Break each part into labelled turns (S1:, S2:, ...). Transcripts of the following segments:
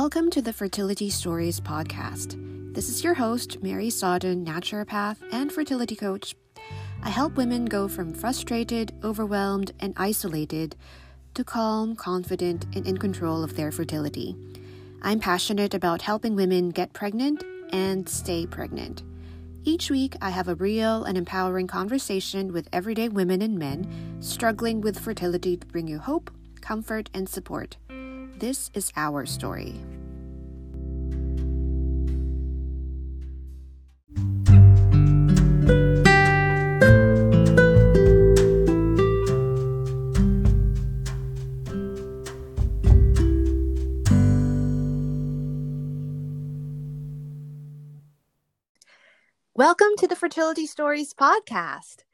S1: Welcome to the Fertility Stories podcast. This is your host, Mary Sodden, naturopath and fertility coach. I help women go from frustrated, overwhelmed, and isolated to calm, confident, and in control of their fertility. I'm passionate about helping women get pregnant and stay pregnant. Each week, I have a real and empowering conversation with everyday women and men struggling with fertility to bring you hope, comfort, and support. This is our story. To the Fertility Stories podcast.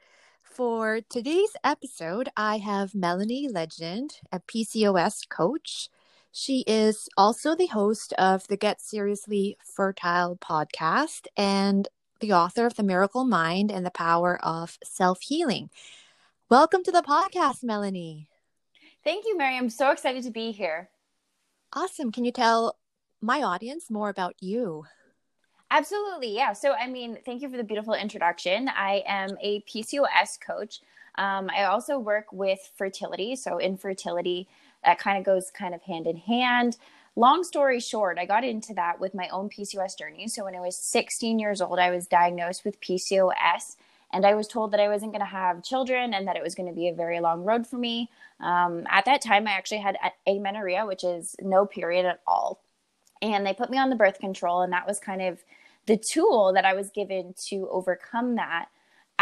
S1: For today's episode, I have Melanie Legend, a PCOS coach, she is also the host of the Get Seriously Fertile podcast and the author of The Miracle Mind and the Power of Self Healing. Welcome to the podcast, Melanie.
S2: Thank you, Mary. I'm so excited to be here.
S1: Awesome. Can you tell my audience more about you?
S2: Absolutely. Yeah. So, I mean, thank you for the beautiful introduction. I am a PCOS coach. Um, I also work with fertility, so infertility that kind of goes kind of hand in hand. Long story short, I got into that with my own PCOS journey. So when I was 16 years old, I was diagnosed with PCOS and I was told that I wasn't going to have children and that it was going to be a very long road for me. Um, at that time, I actually had amenorrhea, which is no period at all. And they put me on the birth control, and that was kind of the tool that I was given to overcome that.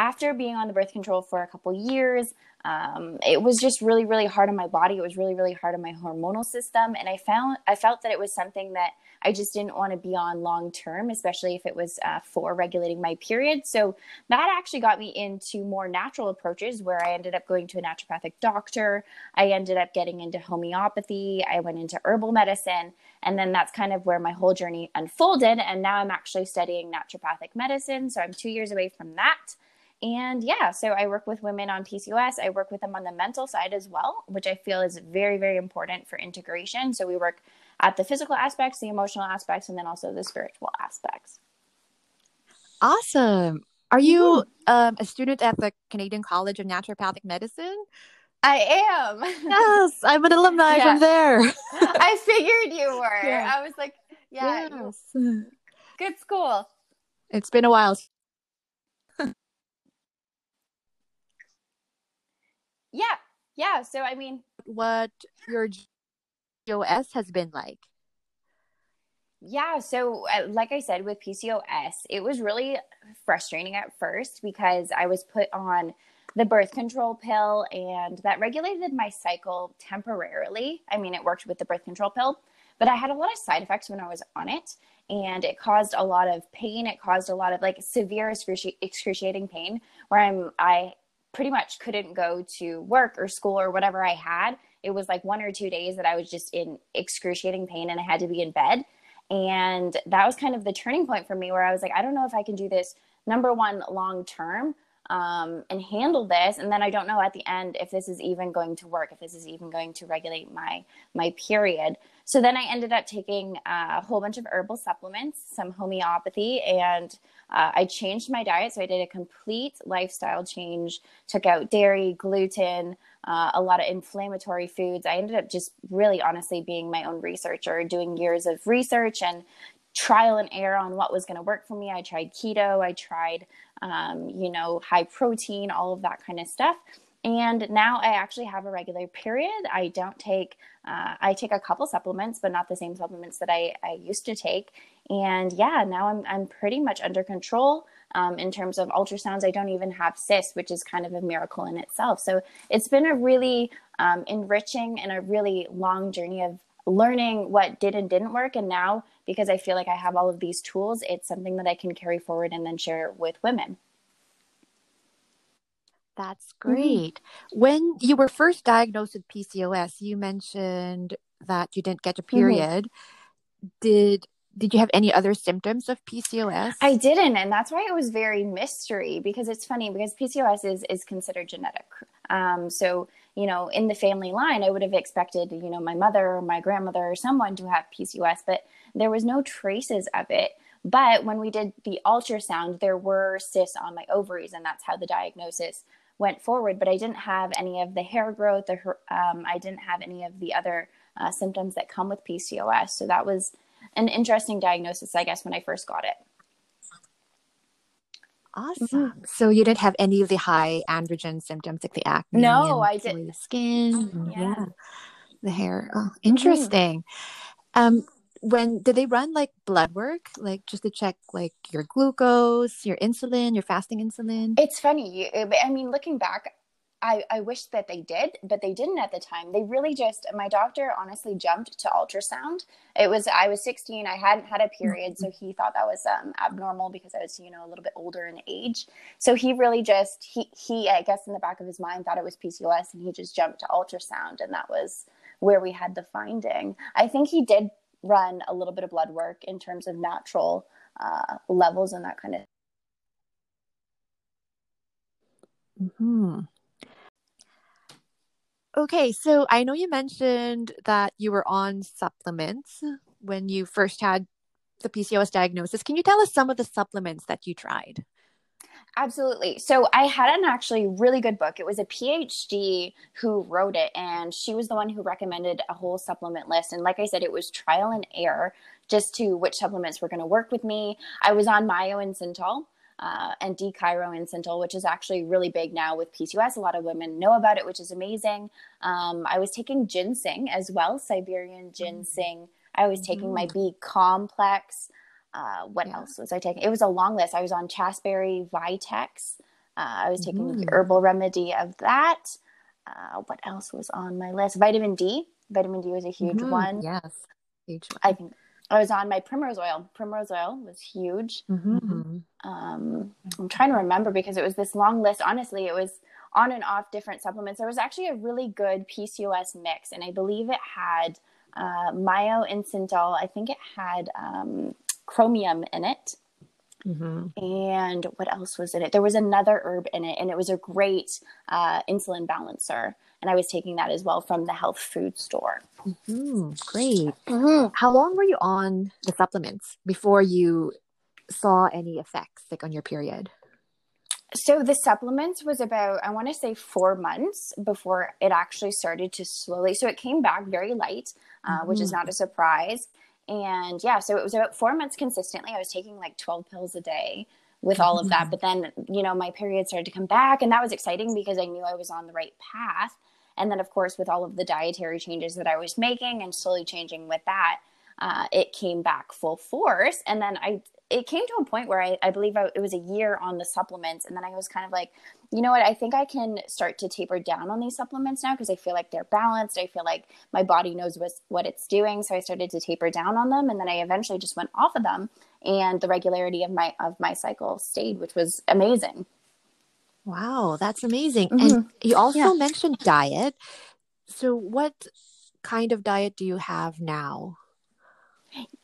S2: After being on the birth control for a couple years, um, it was just really really hard on my body. It was really really hard on my hormonal system. And i found i felt that it was something that i just didn't want to be on long term especially if it was uh, for regulating my period. So that actually got me into more natural approaches where i ended up going to a naturopathic doctor. I ended up getting into homeopathy. I went into herbal medicine. And then that's kind of where my whole journey unfolded. And now i'm actually studying naturopathic medicine. So i'm two years away from that and yeah, so I work with women on PCOS. I work with them on the mental side as well, which I feel is very, very important for integration. So we work at the physical aspects, the emotional aspects, and then also the spiritual aspects.
S1: Awesome. Are you um, a student at the Canadian College of Naturopathic Medicine?
S2: I am.
S1: Yes, I'm an alumni yeah. from there.
S2: I figured you were. Yeah. I was like, yeah, yes. good school.
S1: It's been a while
S2: Yeah. Yeah. So, I mean,
S1: what your PCOS has been like?
S2: Yeah. So, uh, like I said, with PCOS, it was really frustrating at first because I was put on the birth control pill and that regulated my cycle temporarily. I mean, it worked with the birth control pill, but I had a lot of side effects when I was on it and it caused a lot of pain. It caused a lot of like severe excruciating pain where I'm, I pretty much couldn't go to work or school or whatever I had. It was like one or two days that I was just in excruciating pain and I had to be in bed. And that was kind of the turning point for me where I was like, I don't know if I can do this number one long term um, and handle this. And then I don't know at the end if this is even going to work, if this is even going to regulate my my period. So then I ended up taking a whole bunch of herbal supplements, some homeopathy, and uh, I changed my diet. So I did a complete lifestyle change, took out dairy, gluten, uh, a lot of inflammatory foods. I ended up just really honestly being my own researcher, doing years of research and trial and error on what was going to work for me. I tried keto, I tried, um, you know, high protein, all of that kind of stuff. And now I actually have a regular period. I don't take, uh, I take a couple supplements, but not the same supplements that I, I used to take. And yeah, now I'm, I'm pretty much under control. Um, in terms of ultrasounds, I don't even have cysts, which is kind of a miracle in itself. So it's been a really um, enriching and a really long journey of learning what did and didn't work. And now, because I feel like I have all of these tools, it's something that I can carry forward and then share with women.
S1: That's mm-hmm. great. Mm-hmm. When you were first diagnosed with PCOS, you mentioned that you didn't get a mm-hmm. period. Mm-hmm. Did did you have any other symptoms of PCOS?
S2: I didn't, and that's why it was very mystery because it's funny because PCOS is is considered genetic. Um, so you know, in the family line, I would have expected you know my mother or my grandmother or someone to have PCOS, but there was no traces of it. But when we did the ultrasound, there were cysts on my ovaries, and that's how the diagnosis went forward. But I didn't have any of the hair growth, or um, I didn't have any of the other uh, symptoms that come with PCOS. So that was an interesting diagnosis, I guess, when I first got it.
S1: Awesome. Mm-hmm. So you didn't have any of the high androgen symptoms like the acne?
S2: No, I didn't.
S1: The skin, yeah. yeah. the hair. Oh, mm-hmm. interesting. Mm-hmm. Um, when did they run like blood work, like just to check like your glucose, your insulin, your fasting insulin?
S2: It's funny. I mean, looking back, I, I wish that they did, but they didn't at the time. They really just, my doctor honestly jumped to ultrasound. It was, I was 16, I hadn't had a period, so he thought that was um, abnormal because I was, you know, a little bit older in age. So he really just, he, he, I guess in the back of his mind thought it was PCOS and he just jumped to ultrasound and that was where we had the finding. I think he did run a little bit of blood work in terms of natural uh, levels and that kind of.
S1: Hmm. Okay, so I know you mentioned that you were on supplements when you first had the PCOS diagnosis. Can you tell us some of the supplements that you tried?
S2: Absolutely. So I had an actually really good book. It was a PhD who wrote it, and she was the one who recommended a whole supplement list. And like I said, it was trial and error just to which supplements were going to work with me. I was on myo-inositol uh, and D-Chiro-inositol, which is actually really big now with PCOS. A lot of women know about it, which is amazing. Um, I was taking ginseng as well, Siberian ginseng. I was taking mm. my B complex. Uh, what yeah. else was I taking? It was a long list. I was on Chasteberry Vitex. Uh, I was taking mm. the herbal remedy of that. Uh, what else was on my list? Vitamin D. Vitamin D was a huge mm-hmm. one.
S1: Yes, huge one.
S2: I think I was on my primrose oil. Primrose oil was huge.
S1: Mm-hmm.
S2: Um, I'm trying to remember because it was this long list. Honestly, it was on and off different supplements. There was actually a really good PCOS mix, and I believe it had uh, Myo and. I think it had um, chromium in it.
S1: Mm-hmm.
S2: And what else was in it? There was another herb in it, and it was a great uh, insulin balancer and I was taking that as well from the health food store.
S1: Mm-hmm. Great. Mm-hmm. How long were you on the supplements before you saw any effects, like on your period?
S2: So the supplements was about I want to say four months before it actually started to slowly. So it came back very light, uh, mm-hmm. which is mm-hmm. not a surprise. And yeah, so it was about four months consistently. I was taking like twelve pills a day with all of that. Mm-hmm. But then, you know, my period started to come back, and that was exciting because I knew I was on the right path. And then, of course, with all of the dietary changes that I was making and slowly changing with that, uh, it came back full force. And then I, it came to a point where I, I believe I, it was a year on the supplements. And then I was kind of like, you know what? I think I can start to taper down on these supplements now because I feel like they're balanced. I feel like my body knows what, what it's doing. So I started to taper down on them. And then I eventually just went off of them. And the regularity of my, of my cycle stayed, which was amazing.
S1: Wow, that's amazing. Mm-hmm. And you also yeah. mentioned diet. So, what kind of diet do you have now?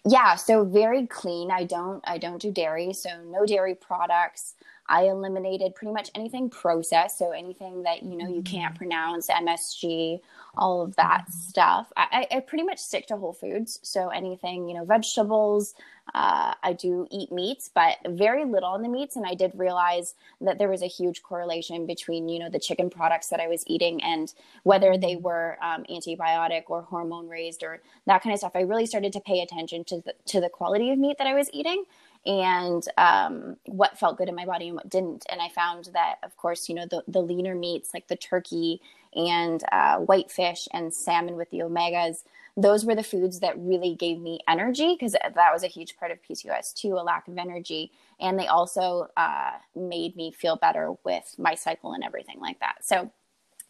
S2: Yeah, so very clean. I don't I don't do dairy, so no dairy products. I eliminated pretty much anything processed, so anything that you know you can't mm-hmm. pronounce, MSG, all of that mm-hmm. stuff. I, I, pretty much stick to whole foods, so anything you know, vegetables. Uh, I do eat meats, but very little in the meats, and I did realize that there was a huge correlation between you know the chicken products that I was eating and whether they mm-hmm. were um, antibiotic or hormone raised or that kind of stuff. I really started to pay attention to the, to the quality of meat that I was eating and um, what felt good in my body and what didn't. And I found that, of course, you know, the, the leaner meats like the turkey and uh, white fish and salmon with the omegas, those were the foods that really gave me energy because that was a huge part of PCOS too, a lack of energy. And they also uh, made me feel better with my cycle and everything like that. So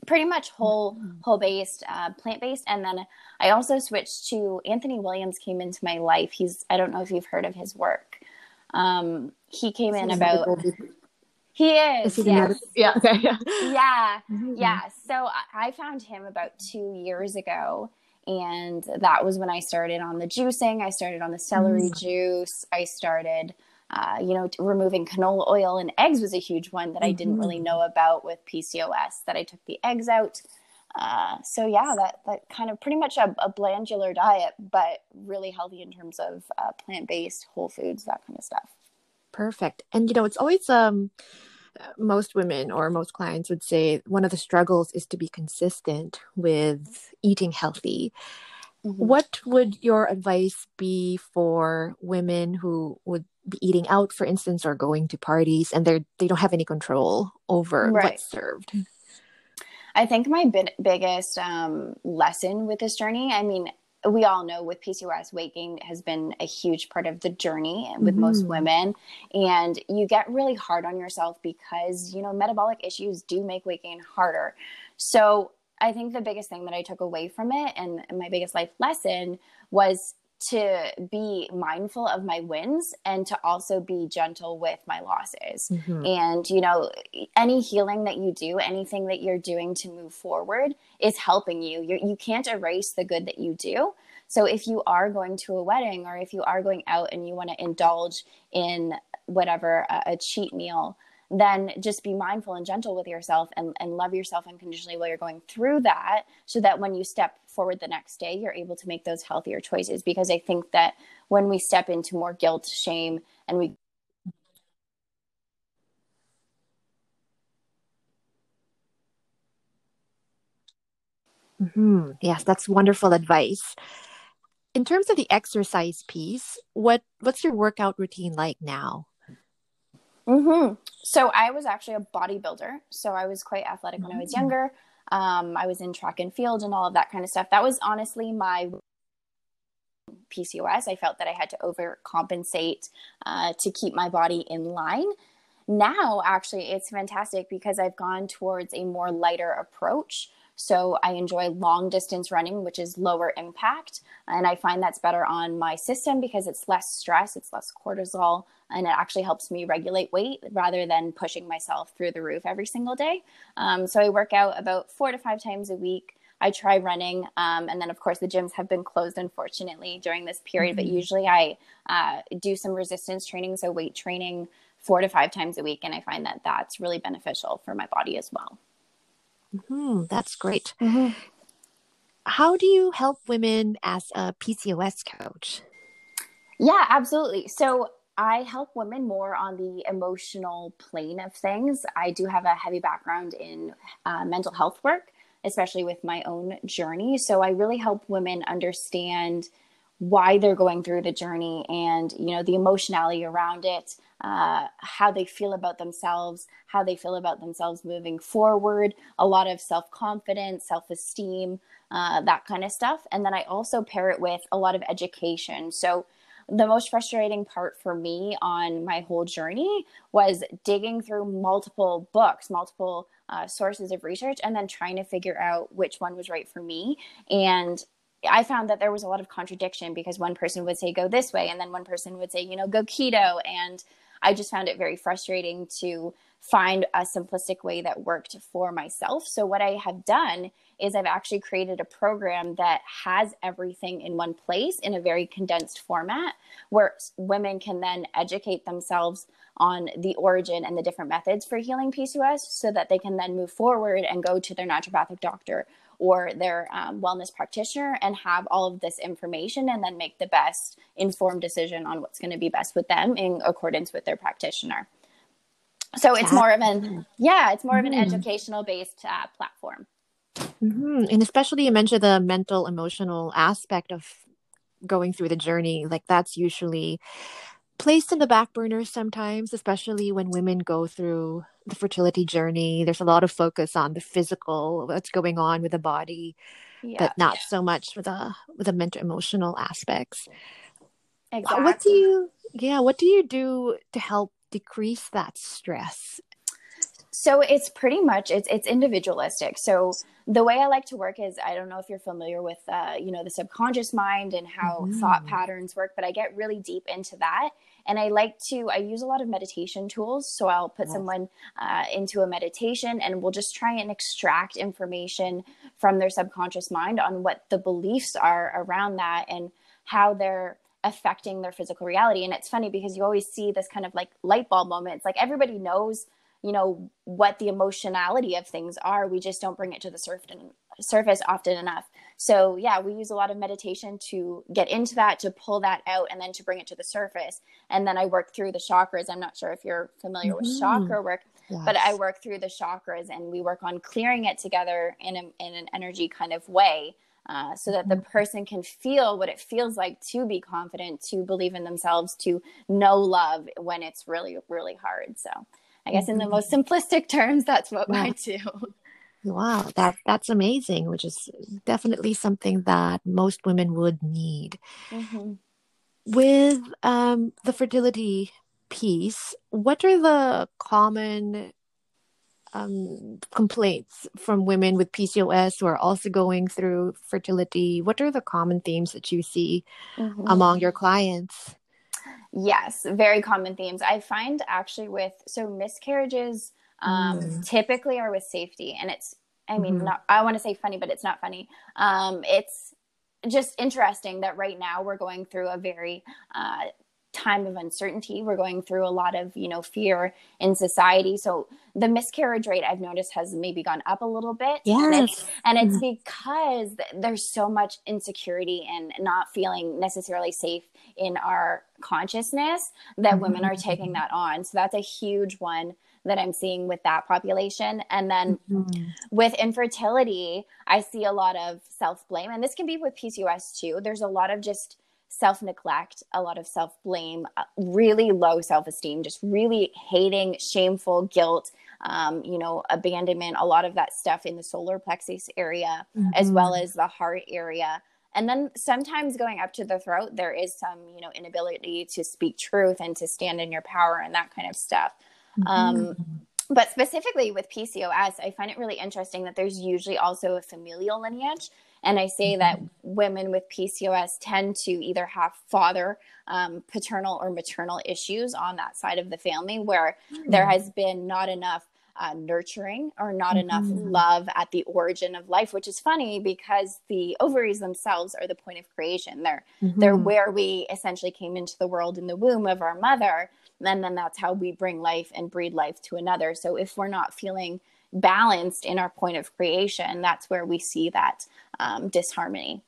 S2: pretty much whole mm-hmm. whole based uh, plant based and then i also switched to anthony williams came into my life he's i don't know if you've heard of his work um, he came in about. He is. is he yes.
S1: Yeah. Okay.
S2: Yeah. Yeah. Mm-hmm. Yeah. So I found him about two years ago, And that was when I started on the juicing. I started on the celery mm. juice. I started, uh, you know, removing canola oil and eggs was a huge one that mm-hmm. I didn't really mm-hmm. know about with PCOS. That I took the eggs out. Uh, so yeah, that that kind of pretty much a, a glandular diet, but really healthy in terms of uh, plant based, whole foods, that kind of stuff.
S1: Perfect. And you know, it's always um most women or most clients would say one of the struggles is to be consistent with eating healthy. Mm-hmm. What would your advice be for women who would be eating out, for instance, or going to parties and they're they don't have any control over right. what's served?
S2: I think my biggest um, lesson with this journey, I mean, we all know with PCOS, weight gain has been a huge part of the journey with mm-hmm. most women. And you get really hard on yourself because, you know, metabolic issues do make weight gain harder. So I think the biggest thing that I took away from it and my biggest life lesson was to be mindful of my wins and to also be gentle with my losses. Mm-hmm. And, you know, any healing that you do, anything that you're doing to move forward is helping you. You're, you can not erase the good that you do. So if you are going to a wedding or if you are going out and you want to indulge in whatever, a, a cheat meal, then just be mindful and gentle with yourself and, and love yourself unconditionally while you're going through that so that when you step forward the next day you're able to make those healthier choices because i think that when we step into more guilt shame and we
S1: Mm-hmm. Yes, that's wonderful advice. In terms of the exercise piece, what what's your workout routine like now?
S2: Mm-hmm. So I was actually a bodybuilder. So I was quite athletic when I was mm. younger. Um, I was in track and field and all of that kind of stuff. That was honestly my PCOS. I felt that I had to overcompensate uh, to keep my body in line. Now, actually, it's fantastic because I've gone towards a more lighter approach. So I enjoy long distance running, which is lower impact. And I find that's better on my system because it's less stress, it's less cortisol, and it actually helps me regulate weight rather than pushing myself through the roof every single day. Um, so I work out about four to five times a week. I try running, um, and then of course the gyms have been closed unfortunately during this period. Mm-hmm. But usually I uh, do some resistance training, so weight training four to five times a week, and I find that that's really beneficial for my body as well.
S1: Mm-hmm, that's great. Mm-hmm. How do you help women as a PCOS coach?
S2: Yeah, absolutely. So I help women more on the emotional plane of things. I do have a heavy background in uh, mental health work, especially with my own journey. So I really help women understand why they're going through the journey and you know the emotionality around it uh, how they feel about themselves, how they feel about themselves moving forward, a lot of self confidence, self esteem, uh, that kind of stuff. And then I also pair it with a lot of education. So, the most frustrating part for me on my whole journey was digging through multiple books, multiple uh, sources of research, and then trying to figure out which one was right for me. And I found that there was a lot of contradiction because one person would say go this way, and then one person would say, you know, go keto. And I just found it very frustrating to find a simplistic way that worked for myself. So, what I have done is I've actually created a program that has everything in one place in a very condensed format where women can then educate themselves on the origin and the different methods for healing PCOS so that they can then move forward and go to their naturopathic doctor or their um, wellness practitioner and have all of this information and then make the best informed decision on what's going to be best with them in accordance with their practitioner. So it's more of an yeah, it's more of an mm-hmm. educational based uh, platform.
S1: Mm-hmm. And especially you mentioned the mental emotional aspect of going through the journey. Like that's usually placed in the back burner sometimes, especially when women go through the fertility journey. There's a lot of focus on the physical, what's going on with the body, yeah. but not so much with the with the mental emotional aspects. Exactly. What do you yeah, what do you do to help decrease that stress
S2: So it's pretty much it's it's individualistic. So the way I like to work is I don't know if you're familiar with uh, you know the subconscious mind and how mm-hmm. thought patterns work, but I get really deep into that. And I like to I use a lot of meditation tools. So I'll put yes. someone uh, into a meditation and we'll just try and extract information from their subconscious mind on what the beliefs are around that and how they're affecting their physical reality. And it's funny because you always see this kind of like light bulb moment. It's like everybody knows you know what the emotionality of things are we just don't bring it to the surface surface often enough so yeah we use a lot of meditation to get into that to pull that out and then to bring it to the surface and then i work through the chakras i'm not sure if you're familiar mm-hmm. with chakra work yes. but i work through the chakras and we work on clearing it together in, a, in an energy kind of way uh, so that the mm-hmm. person can feel what it feels like to be confident, to believe in themselves, to know love when it's really, really hard. So I guess in the most simplistic terms, that's what wow. I do.
S1: Wow, that that's amazing, which is definitely something that most women would need. Mm-hmm. With um, the fertility piece, what are the common um, complaints from women with PCOS who are also going through fertility? What are the common themes that you see mm-hmm. among your clients?
S2: Yes, very common themes. I find actually with so miscarriages um, mm. typically are with safety, and it's I mean mm-hmm. not I want to say funny, but it's not funny. Um, it's just interesting that right now we're going through a very uh, time of uncertainty. We're going through a lot of, you know, fear in society. So the miscarriage rate I've noticed has maybe gone up a little bit.
S1: Yes.
S2: And it's, and it's mm-hmm. because there's so much insecurity and not feeling necessarily safe in our consciousness that mm-hmm. women are taking that on. So that's a huge one that I'm seeing with that population. And then mm-hmm. with infertility, I see a lot of self blame. And this can be with PCOS too. There's a lot of just self neglect, a lot of self blame, uh, really low self esteem, just really hating, shameful, guilt, um, you know, abandonment, a lot of that stuff in the solar plexus area, mm-hmm. as well as the heart area. And then sometimes going up to the throat, there is some, you know, inability to speak truth and to stand in your power and that kind of stuff. Mm-hmm. Um, but specifically with PCOS, I find it really interesting that there's usually also a familial lineage. And I say that mm-hmm. women with PCOS tend to either have father, um, paternal, or maternal issues on that side of the family where mm-hmm. there has been not enough uh, nurturing or not mm-hmm. enough love at the origin of life, which is funny because the ovaries themselves are the point of creation. They're mm-hmm. they're where we essentially came into the world in the womb of our mother, and then that's how we bring life and breed life to another. So if we're not feeling balanced in our point of creation, that's where we see that um, disharmony.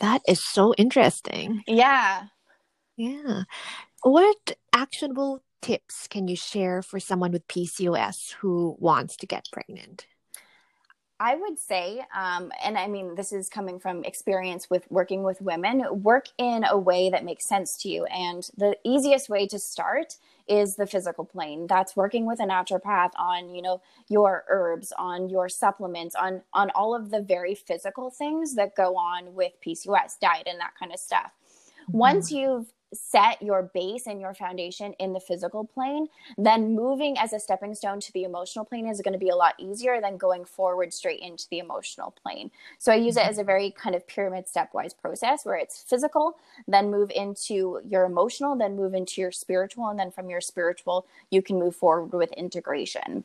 S1: That is so interesting.
S2: Yeah.
S1: Yeah. What actionable tips can you share for someone with PCOS who wants to get pregnant?
S2: I would say, um, and I mean, this is coming from experience with working with women, work in a way that makes sense to you. And the easiest way to start is the physical plane. That's working with a naturopath on, you know, your herbs, on your supplements, on on all of the very physical things that go on with PCOS, diet, and that kind of stuff. Mm-hmm. Once you've set your base and your foundation in the physical plane, then moving as a stepping stone to the emotional plane is going to be a lot easier than going forward straight into the emotional plane. So I use it mm-hmm. as a very kind of pyramid stepwise process where it's physical, then move into your emotional, then move into your spiritual, and then from your spiritual, you can move forward with integration.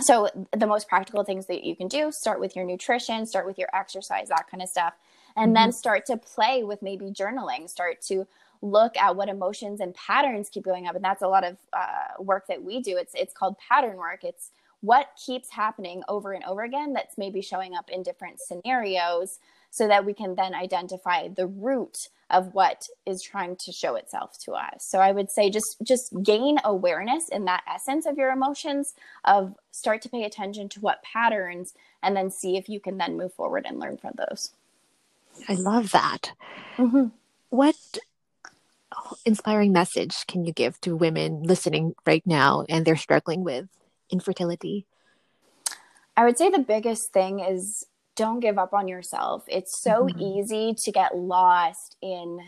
S2: So the most practical things that you can do start with your nutrition, start with your exercise, that kind of stuff. And mm-hmm. then start to play with maybe journaling, start to look at what emotions and patterns keep going up and that's a lot of uh, work that we do. It's it's called pattern work. It's what keeps happening over and over again that's maybe showing up in different scenarios so that we can then identify the root of what is trying to show itself to us. So i would say just just gain awareness in that essence of your emotions of start to pay attention to what patterns and then see if you can then move forward and learn from those.
S1: I love that. Mm-hmm. what inspiring message can you give to women listening right now and they're struggling with infertility?
S2: I would say the biggest thing is don't give up on yourself. It's so mm-hmm. easy to get lost in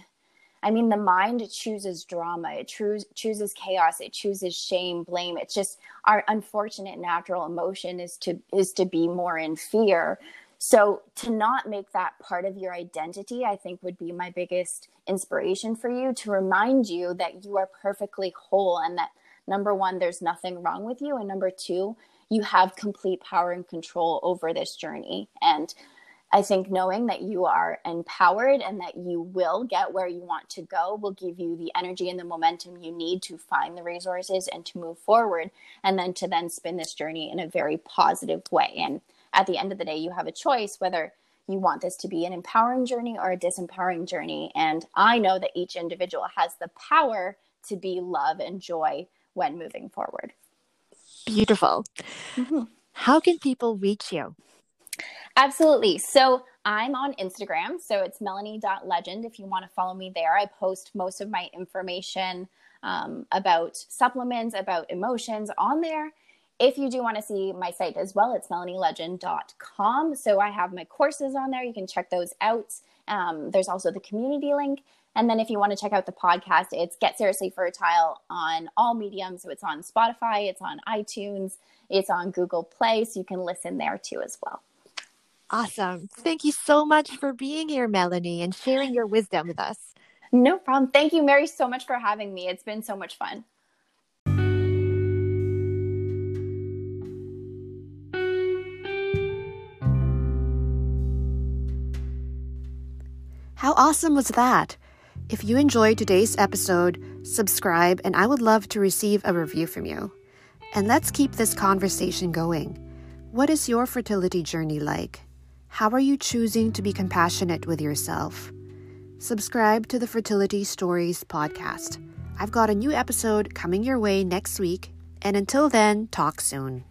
S2: I mean, the mind chooses drama, it choos- chooses chaos, it chooses shame, blame. It's just our unfortunate natural emotion is to is to be more in fear. So to not make that part of your identity, I think would be my biggest inspiration for you to remind you that you are perfectly whole and that number one, there's nothing wrong with you, and number two, you have complete power and control over this journey. And I think knowing that you are empowered and that you will get where you want to go will give you the energy and the momentum you need to find the resources and to move forward and then to then spin this journey in a very positive way. And at the end of the day, you have a choice whether you want this to be an empowering journey or a disempowering journey. And I know that each individual has the power to be love and joy when moving forward.
S1: Beautiful. Mm-hmm. How can people reach you?
S2: Absolutely. So I'm on Instagram. So it's melanie.legend if you want to follow me there. I post most of my information um, about supplements, about emotions on there. If you do want to see my site as well, it's melanielegend.com. So I have my courses on there. You can check those out. Um, there's also the community link. And then if you want to check out the podcast, it's Get Seriously Fertile on all mediums. So it's on Spotify, it's on iTunes, it's on Google Play. So you can listen there too as well.
S1: Awesome. Thank you so much for being here, Melanie, and sharing your wisdom with us.
S2: No problem. Thank you, Mary, so much for having me. It's been so much fun.
S1: How awesome was that? If you enjoyed today's episode, subscribe, and I would love to receive a review from you. And let's keep this conversation going. What is your fertility journey like? How are you choosing to be compassionate with yourself? Subscribe to the Fertility Stories podcast. I've got a new episode coming your way next week, and until then, talk soon.